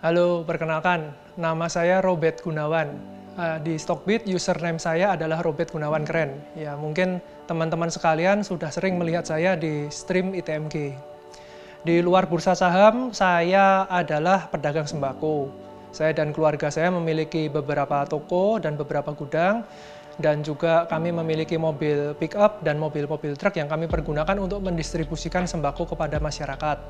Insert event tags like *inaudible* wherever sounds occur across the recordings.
Halo, perkenalkan, nama saya Robert Gunawan. Uh, di Stockbit, username saya adalah Robert Gunawan Keren. Ya, mungkin teman-teman sekalian sudah sering melihat saya di stream ITMG. Di luar bursa saham, saya adalah pedagang sembako. Saya dan keluarga saya memiliki beberapa toko dan beberapa gudang, dan juga kami memiliki mobil pick up dan mobil-mobil truk yang kami pergunakan untuk mendistribusikan sembako kepada masyarakat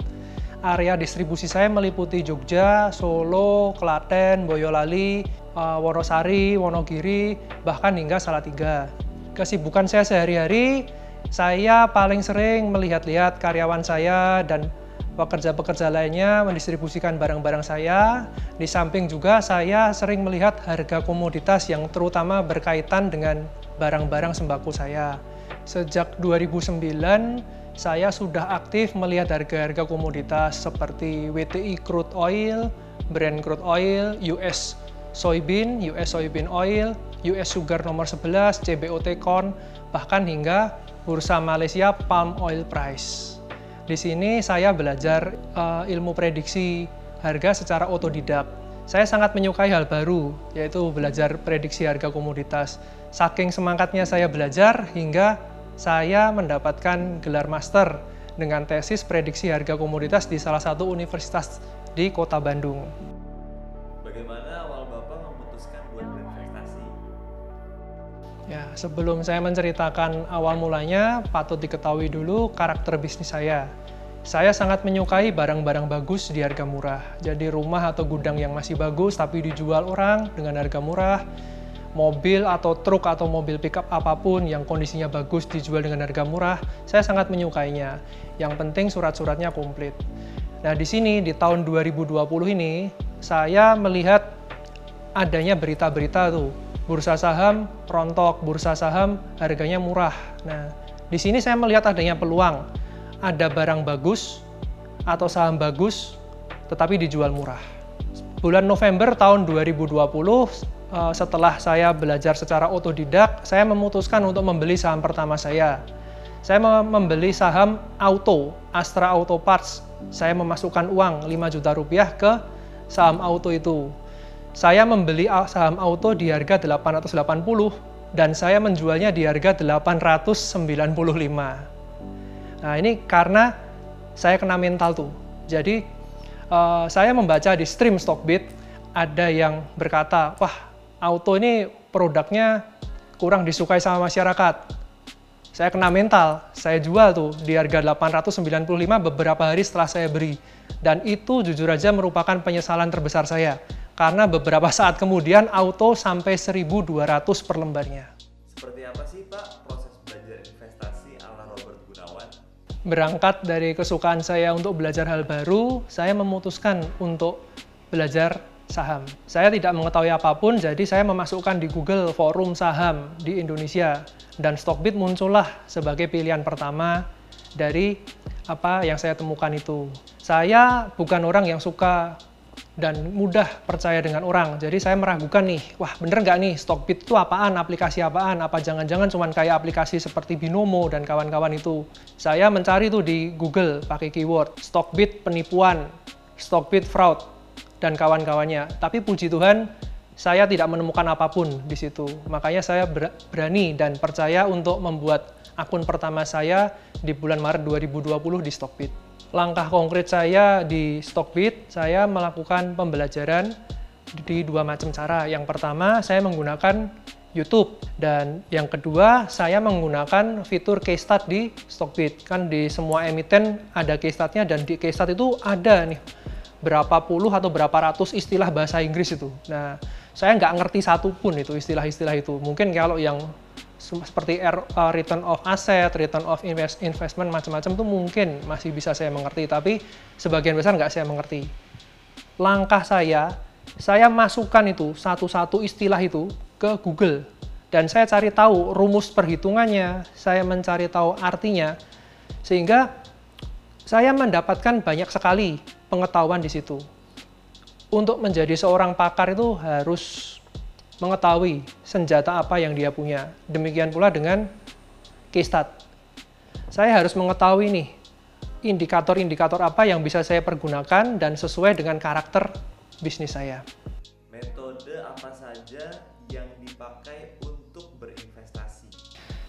area distribusi saya meliputi Jogja, Solo, Klaten, Boyolali, uh, Wonosari, Wonogiri, bahkan hingga Salatiga. Kesibukan saya sehari-hari, saya paling sering melihat-lihat karyawan saya dan pekerja-pekerja lainnya mendistribusikan barang-barang saya. Di samping juga saya sering melihat harga komoditas yang terutama berkaitan dengan barang-barang sembako saya. Sejak 2009, saya sudah aktif melihat harga-harga komoditas seperti WTI crude oil, Brent crude oil, US soybean, US soybean oil, US sugar nomor 11, CBOT corn, bahkan hingga bursa Malaysia palm oil price. Di sini saya belajar uh, ilmu prediksi harga secara otodidak. Saya sangat menyukai hal baru, yaitu belajar prediksi harga komoditas. Saking semangatnya saya belajar hingga saya mendapatkan gelar master dengan tesis prediksi harga komoditas di salah satu universitas di kota Bandung. Bagaimana awal Bapak memutuskan buat berinvestasi? Ya, sebelum saya menceritakan awal mulanya, patut diketahui dulu karakter bisnis saya. Saya sangat menyukai barang-barang bagus di harga murah. Jadi rumah atau gudang yang masih bagus tapi dijual orang dengan harga murah, mobil atau truk atau mobil pickup apa pun yang kondisinya bagus dijual dengan harga murah, saya sangat menyukainya. Yang penting surat-suratnya komplit. Nah, di sini di tahun 2020 ini saya melihat adanya berita-berita tuh, bursa saham rontok, bursa saham harganya murah. Nah, di sini saya melihat adanya peluang. Ada barang bagus atau saham bagus tetapi dijual murah. Bulan November tahun 2020 Eh, setelah saya belajar secara otodidak, saya memutuskan untuk membeli saham pertama saya. Saya membeli saham Auto, Astra Auto Parts. Saya memasukkan uang 5 juta rupiah ke saham Auto itu. Saya membeli saham Auto di harga 880 dan saya menjualnya di harga 895. Nah, ini karena saya kena mental tuh. Jadi, uh, saya membaca di stream Stockbit ada yang berkata, "Wah, auto ini produknya kurang disukai sama masyarakat. Saya kena mental, saya jual tuh di harga 895 beberapa hari setelah saya beri. Dan itu jujur aja merupakan penyesalan terbesar saya. Karena beberapa *laughs* saat kemudian auto sampai 1200 per lembarnya. Seperti apa sih Pak proses belajar investasi ala Robert Gunawan? Berangkat dari kesukaan saya untuk belajar hal baru, saya memutuskan untuk belajar saham. Saya tidak mengetahui apa pun, jadi saya memasukkan di Google forum saham di Indonesia dan Stockbit muncullah sebagai pilihan pertama dari apa yang saya temukan itu. Saya bukan orang yang suka dan mudah percaya dengan orang. Jadi saya meragukan nih, wah bener nggak nih Stockbit itu apaan, aplikasi apaan, apa jangan-jangan cuma kayak aplikasi seperti Binomo dan kawan-kawan itu. Saya mencari tuh di Google pakai keyword Stockbit penipuan, Stockbit fraud, dan kawan-kawannya. Tapi puji Tuhan, saya tidak menemukan apa pun di situ. Makanya saya berani dan percaya untuk membuat akun pertama saya di bulan Maret 2020 di Stockbit. Langkah konkret saya di Stockbit, saya melakukan pembelajaran di dua macam cara. Yang pertama, saya menggunakan YouTube dan yang kedua saya menggunakan fitur case start di Stockbit. Kan di semua emiten ada case startnya dan di case start itu ada nih berapa puluh atau berapa ratus istilah bahasa Inggris itu. Nah, saya nggak ngerti satu pun itu istilah-istilah itu. Mungkin kalau yang seperti uh, return of asset, return of invest, investment macam-macam itu mungkin masih bisa saya mengerti, tapi sebagian besar nggak saya mengerti. Langkah saya, saya masukkan itu satu-satu istilah itu ke Google dan saya cari tahu rumus perhitungannya, saya mencari tahu artinya, sehingga saya mendapatkan banyak sekali pengetahuan di situ. Untuk menjadi seorang pakar itu harus mengetahui senjata apa yang dia punya. Demikian pula dengan keystat. Saya harus mengetahui nih indikator-indikator apa yang bisa saya pergunakan dan sesuai dengan karakter bisnis saya. Metode apa saja yang dipakai untuk berinvestasi?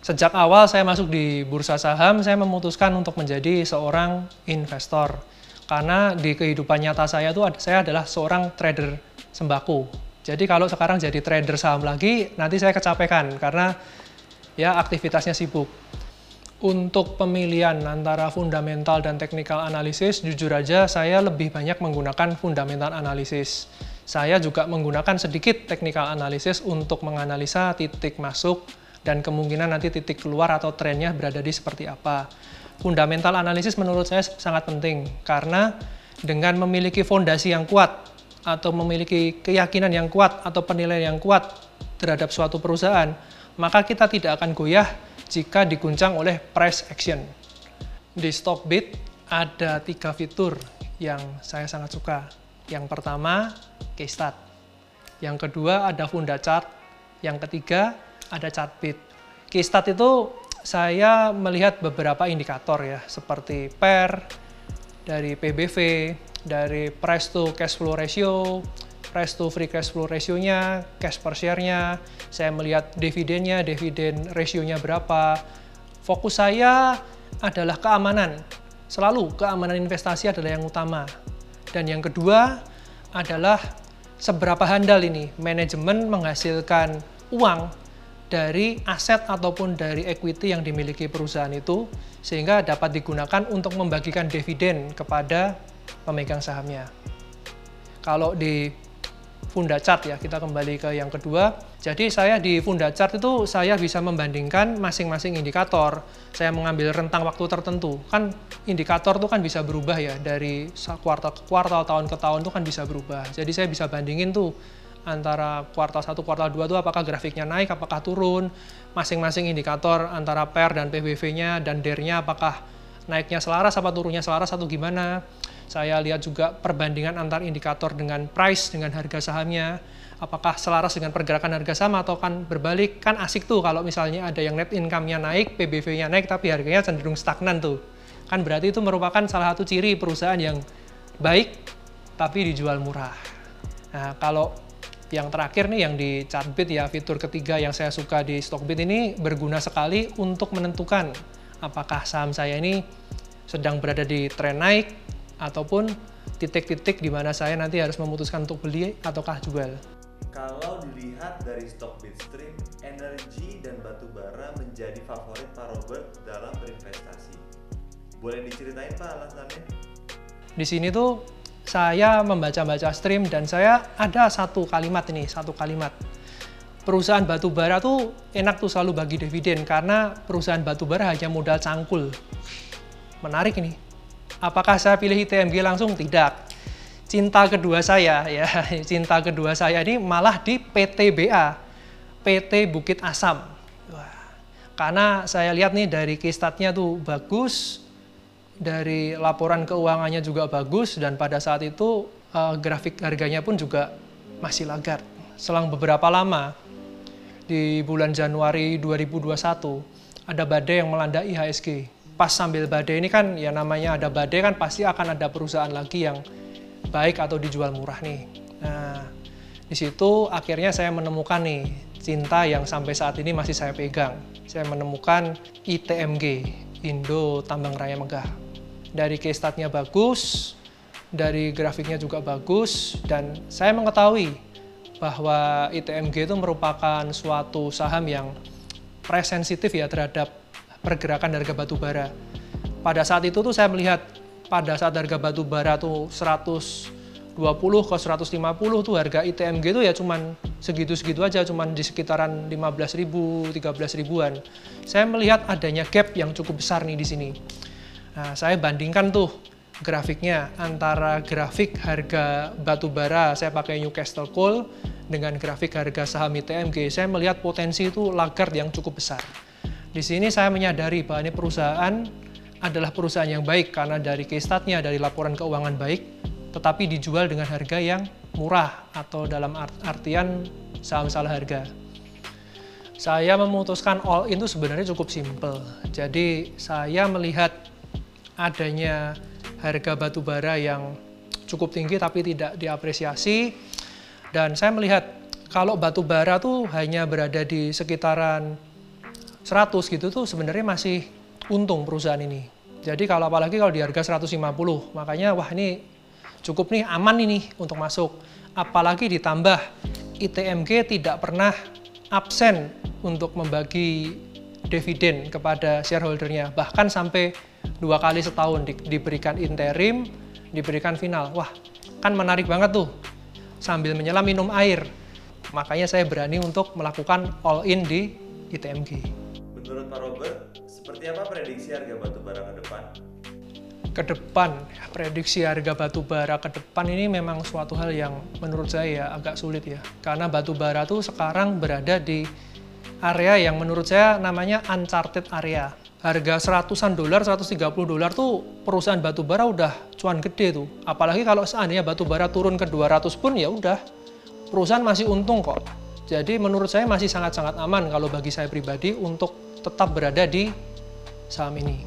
Sejak awal saya masuk di bursa saham, saya memutuskan untuk menjadi seorang investor. Karena di kehidupan nyata saya itu saya adalah seorang trader sembako. Jadi kalau sekarang jadi trader saham lagi, nanti saya kecapekan karena ya aktivitasnya sibuk. Untuk pemilihan antara fundamental dan technical analysis, jujur aja saya lebih banyak menggunakan fundamental analysis. Saya juga menggunakan sedikit technical analysis untuk menganalisa titik masuk dan kemungkinan nanti titik keluar atau trennya berada di seperti apa. Fundamental analysis menurut saya sangat penting karena dengan memiliki fondasi yang kuat atau memiliki keyakinan yang kuat atau penilaian yang kuat terhadap suatu perusahaan, maka kita tidak akan goyah jika diguncang oleh price action. Di Stockbit ada tiga fitur yang saya sangat suka. Yang pertama, case start. Yang kedua ada funda chart. Yang ketiga ada chart bit. Case start itu saya melihat beberapa indikator ya, seperti PER, dari PBV, dari price to cash flow ratio, price to free cash flow ratio-nya, cash per share-nya, saya melihat dividennya, dividen ratio-nya berapa. Fokus saya adalah keamanan. Selalu keamanan investasi adalah yang utama. Dan yang kedua adalah seberapa handal ini manajemen menghasilkan uang dari aset ataupun dari equity yang dimiliki perusahaan itu sehingga dapat digunakan untuk membagikan dividen kepada pemegang sahamnya. Kalau di Funda Chart ya, kita kembali ke yang kedua. Jadi saya di Funda Chart itu saya bisa membandingkan masing-masing indikator. Saya mengambil rentang waktu tertentu. Kan indikator itu kan bisa berubah ya dari kuartal ke kuartal, tahun ke tahun itu kan bisa berubah. Jadi saya bisa bandingin tuh antara kuartal 1, kuartal 2 itu apakah grafiknya naik, apakah turun, masing-masing indikator antara PER dan PBV-nya dan DER-nya apakah naiknya selaras apa turunnya selaras atau gimana. Saya lihat juga perbandingan antar indikator dengan price, dengan harga sahamnya. Apakah selaras dengan pergerakan harga saham atau kan berbalik. Kan asik tuh kalau misalnya ada yang net income-nya naik, PBV-nya naik, tapi harganya cenderung stagnan tuh. Kan berarti itu merupakan salah satu ciri perusahaan yang baik, tapi dijual murah. Nah, kalau yang terakhir nih yang di Chartbit ya, fitur ketiga yang saya suka di Stockbit ini berguna sekali untuk menentukan apakah saham saya ini sedang berada di tren naik ataupun titik-titik di mana saya nanti harus memutuskan untuk beli ataukah jual. Kalau dilihat dari stok Bitstream, energi dan batu bara menjadi favorit Pak Robert dalam berinvestasi. Boleh diceritain Pak alasannya? Di sini tuh saya membaca-baca stream dan saya ada satu kalimat ini, satu kalimat. Perusahaan batu bara tuh enak tuh selalu bagi dividen karena perusahaan batu bara hanya modal cangkul. Menarik ini Apakah saya pilih ITMG langsung? Tidak. Cinta kedua saya *laughs* ya, cinta kedua saya ini malah di PTBA, PT Bukit Asam. Karena saya lihat nih dari kistatnya tuh bagus, dari laporan keuangannya juga bagus dan pada saat itu uh, grafik harganya pun juga masih lagar. Selang beberapa lama di bulan Januari 2021 ada badai yang melanda IHSG pas sambil badai ini kan ya namanya ada badai kan pasti akan ada perusahaan lagi yang baik atau dijual murah nih. Nah, di situ akhirnya saya menemukan nih cinta yang sampai saat ini masih saya pegang. Saya menemukan ITMG, Indo Tambang Raya Megah. Dari case statnya bagus, dari grafiknya juga bagus, dan saya mengetahui bahwa ITMG itu merupakan suatu saham yang presensitif ya terhadap pergerakan harga batu bara. Pada saat itu tuh saya melihat pada saat harga batu bara tuh 120 ke 150 tuh harga ITMG itu ya cuman segitu-segitu aja, cuman di sekitaran 15 ribu, 13 ribuan. Saya melihat adanya gap yang cukup besar nih di sini. Nah, saya bandingkan tuh grafiknya antara grafik harga batu bara saya pakai Newcastle Coal dengan grafik harga saham ITMG. Saya melihat potensi itu laggard yang cukup besar. Di sini saya menyadari bahwa ini perusahaan adalah perusahaan yang baik karena dari case statnya, dari laporan keuangan baik, tetapi dijual dengan harga yang murah atau dalam artian saham salah harga. Saya memutuskan all in itu sebenarnya cukup simple. Jadi saya melihat adanya harga batu bara yang cukup tinggi tapi tidak diapresiasi. Dan saya melihat kalau batu bara tuh hanya berada di sekitaran 100 gitu tuh sebenarnya masih untung perusahaan ini. Jadi kalau apalagi kalau di harga 150, makanya wah ini cukup nih aman ini untuk masuk. Apalagi ditambah ITMG tidak pernah absen untuk membagi dividen kepada shareholdernya, bahkan sampai dua kali setahun di, diberikan interim, diberikan final. Wah, kan menarik banget tuh. Sambil menyelam minum air. Makanya saya berani untuk melakukan all in di ITMG. Menurut Pak Robert, seperti apa prediksi harga batu bara ke depan? Ke depan, prediksi harga batu bara ke depan ini memang suatu hal yang menurut saya ya agak sulit ya. Karena batu bara tuh sekarang berada di area yang menurut saya namanya uncharted area. Harga seratusan dolar, 130 dolar tuh perusahaan batu bara udah cuan gede tuh. Apalagi kalau seandainya batu bara turun ke 200 pun ya udah perusahaan masih untung kok. Jadi menurut saya masih sangat-sangat aman kalau bagi saya pribadi untuk tetap berada di saham ini.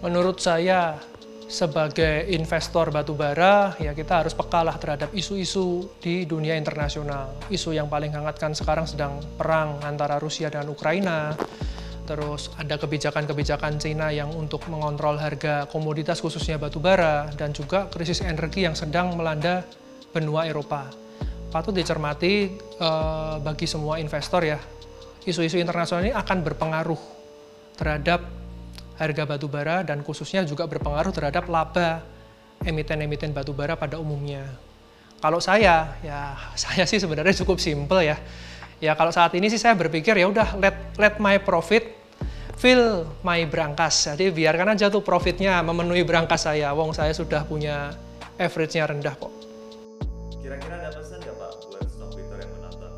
Menurut saya sebagai investor batu bara ya kita harus pekalah terhadap isu-isu di dunia internasional. Isu yang paling hangat kan sekarang sedang perang antara Rusia dan Ukraina. Terus ada kebijakan-kebijakan Cina yang untuk mengontrol harga komoditas khususnya batu bara dan juga krisis energi yang sedang melanda benua Eropa. Patut dicermati eh, bagi semua investor ya. Isu-isu internasional ini akan berpengaruh terhadap harga batu bara dan khususnya juga berpengaruh terhadap laba emiten-emiten batu bara pada umumnya. Kalau saya, ya *laughs* saya sih sebenarnya cukup simple ya. Ya kalau saat ini sih saya berpikir ya udah let let my profit fill my brankas. Jadi biarkan aja tuh profitnya memenuhi brankas saya. Wong saya sudah punya average-nya rendah kok. Kira-kira ada pesan nggak Pak buat stock Victor yang menonton?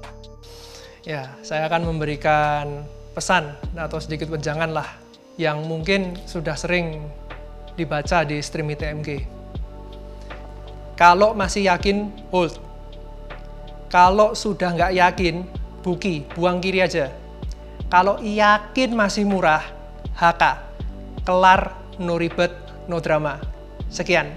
Ya, saya akan memberikan pesan atau sedikit wejangan lah yang mungkin sudah sering dibaca di stream ITMG. Kalau masih yakin, hold. Kalau sudah nggak yakin, buki, buang kiri aja. Kalau yakin masih murah, HK. Kelar, no ribet, no drama. Sekian.